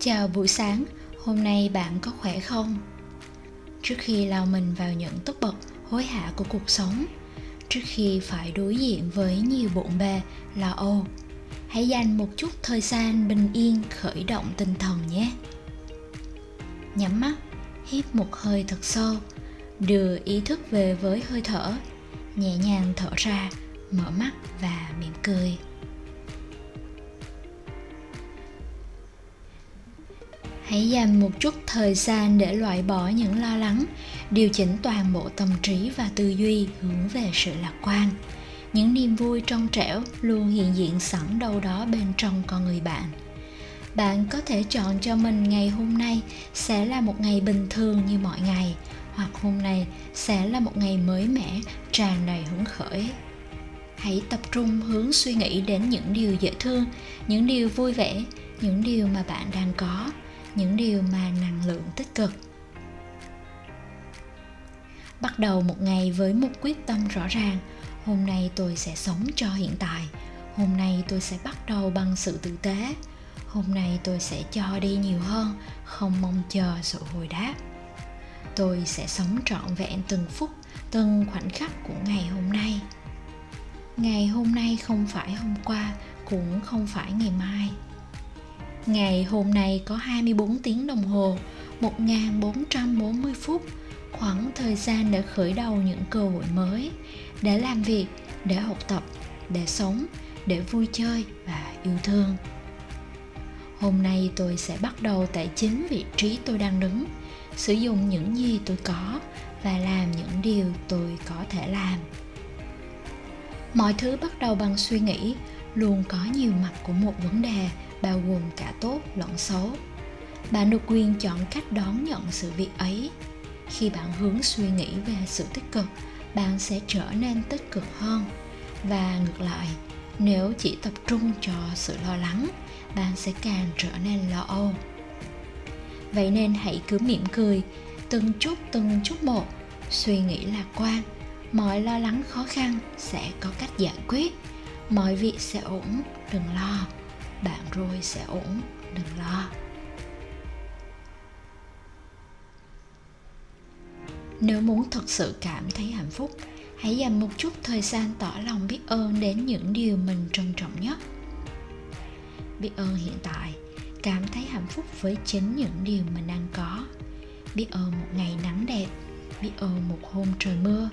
Chào buổi sáng, hôm nay bạn có khỏe không? Trước khi lao mình vào những tất bật hối hả của cuộc sống, trước khi phải đối diện với nhiều bộn bề, lo âu, hãy dành một chút thời gian bình yên khởi động tinh thần nhé. Nhắm mắt, hít một hơi thật sâu, đưa ý thức về với hơi thở, nhẹ nhàng thở ra, mở mắt và mỉm cười. Hãy dành một chút thời gian để loại bỏ những lo lắng, điều chỉnh toàn bộ tâm trí và tư duy hướng về sự lạc quan. Những niềm vui trong trẻo luôn hiện diện sẵn đâu đó bên trong con người bạn. Bạn có thể chọn cho mình ngày hôm nay sẽ là một ngày bình thường như mọi ngày, hoặc hôm nay sẽ là một ngày mới mẻ, tràn đầy hứng khởi. Hãy tập trung hướng suy nghĩ đến những điều dễ thương, những điều vui vẻ, những điều mà bạn đang có những điều mà năng lượng tích cực. Bắt đầu một ngày với một quyết tâm rõ ràng, hôm nay tôi sẽ sống cho hiện tại, hôm nay tôi sẽ bắt đầu bằng sự tử tế, hôm nay tôi sẽ cho đi nhiều hơn, không mong chờ sự hồi đáp. Tôi sẽ sống trọn vẹn từng phút, từng khoảnh khắc của ngày hôm nay. Ngày hôm nay không phải hôm qua, cũng không phải ngày mai. Ngày hôm nay có 24 tiếng đồng hồ, 1440 phút, khoảng thời gian để khởi đầu những cơ hội mới, để làm việc, để học tập, để sống, để vui chơi và yêu thương. Hôm nay tôi sẽ bắt đầu tại chính vị trí tôi đang đứng, sử dụng những gì tôi có và làm những điều tôi có thể làm. Mọi thứ bắt đầu bằng suy nghĩ, luôn có nhiều mặt của một vấn đề bao gồm cả tốt lẫn xấu. Bạn được quyền chọn cách đón nhận sự việc ấy. Khi bạn hướng suy nghĩ về sự tích cực, bạn sẽ trở nên tích cực hơn. Và ngược lại, nếu chỉ tập trung cho sự lo lắng, bạn sẽ càng trở nên lo âu. Vậy nên hãy cứ mỉm cười, từng chút từng chút một. Suy nghĩ lạc quan, mọi lo lắng khó khăn sẽ có cách giải quyết. Mọi việc sẽ ổn, đừng lo bạn rồi sẽ ổn, đừng lo. Nếu muốn thật sự cảm thấy hạnh phúc, hãy dành một chút thời gian tỏ lòng biết ơn đến những điều mình trân trọng nhất. Biết ơn hiện tại, cảm thấy hạnh phúc với chính những điều mình đang có. Biết ơn một ngày nắng đẹp, biết ơn một hôm trời mưa.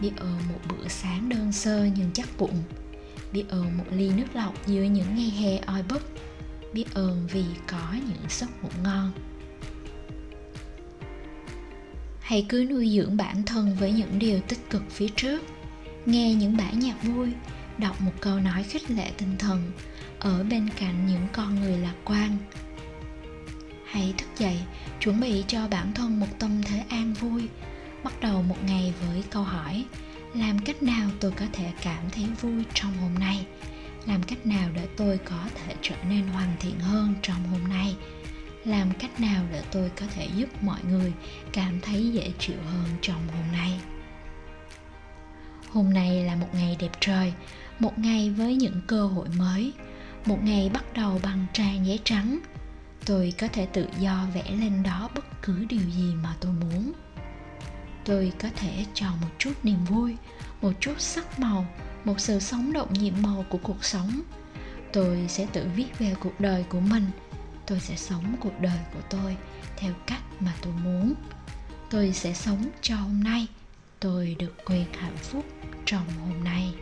Biết ơn một bữa sáng đơn sơ nhưng chắc bụng biết ơn một ly nước lọc giữa những ngày hè oi bức. Biết ơn vì có những giấc ngủ ngon. Hãy cứ nuôi dưỡng bản thân với những điều tích cực phía trước. Nghe những bản nhạc vui, đọc một câu nói khích lệ tinh thần ở bên cạnh những con người lạc quan. Hãy thức dậy, chuẩn bị cho bản thân một tâm thế an vui. Bắt đầu một ngày với câu hỏi làm cách nào tôi có thể cảm thấy vui trong hôm nay? Làm cách nào để tôi có thể trở nên hoàn thiện hơn trong hôm nay? Làm cách nào để tôi có thể giúp mọi người cảm thấy dễ chịu hơn trong hôm nay? Hôm nay là một ngày đẹp trời, một ngày với những cơ hội mới, một ngày bắt đầu bằng trang giấy trắng. Tôi có thể tự do vẽ lên đó bất cứ điều gì mà tôi muốn tôi có thể chọn một chút niềm vui, một chút sắc màu, một sự sống động nhiệm màu của cuộc sống. Tôi sẽ tự viết về cuộc đời của mình. Tôi sẽ sống cuộc đời của tôi theo cách mà tôi muốn. Tôi sẽ sống cho hôm nay. Tôi được quyền hạnh phúc trong hôm nay.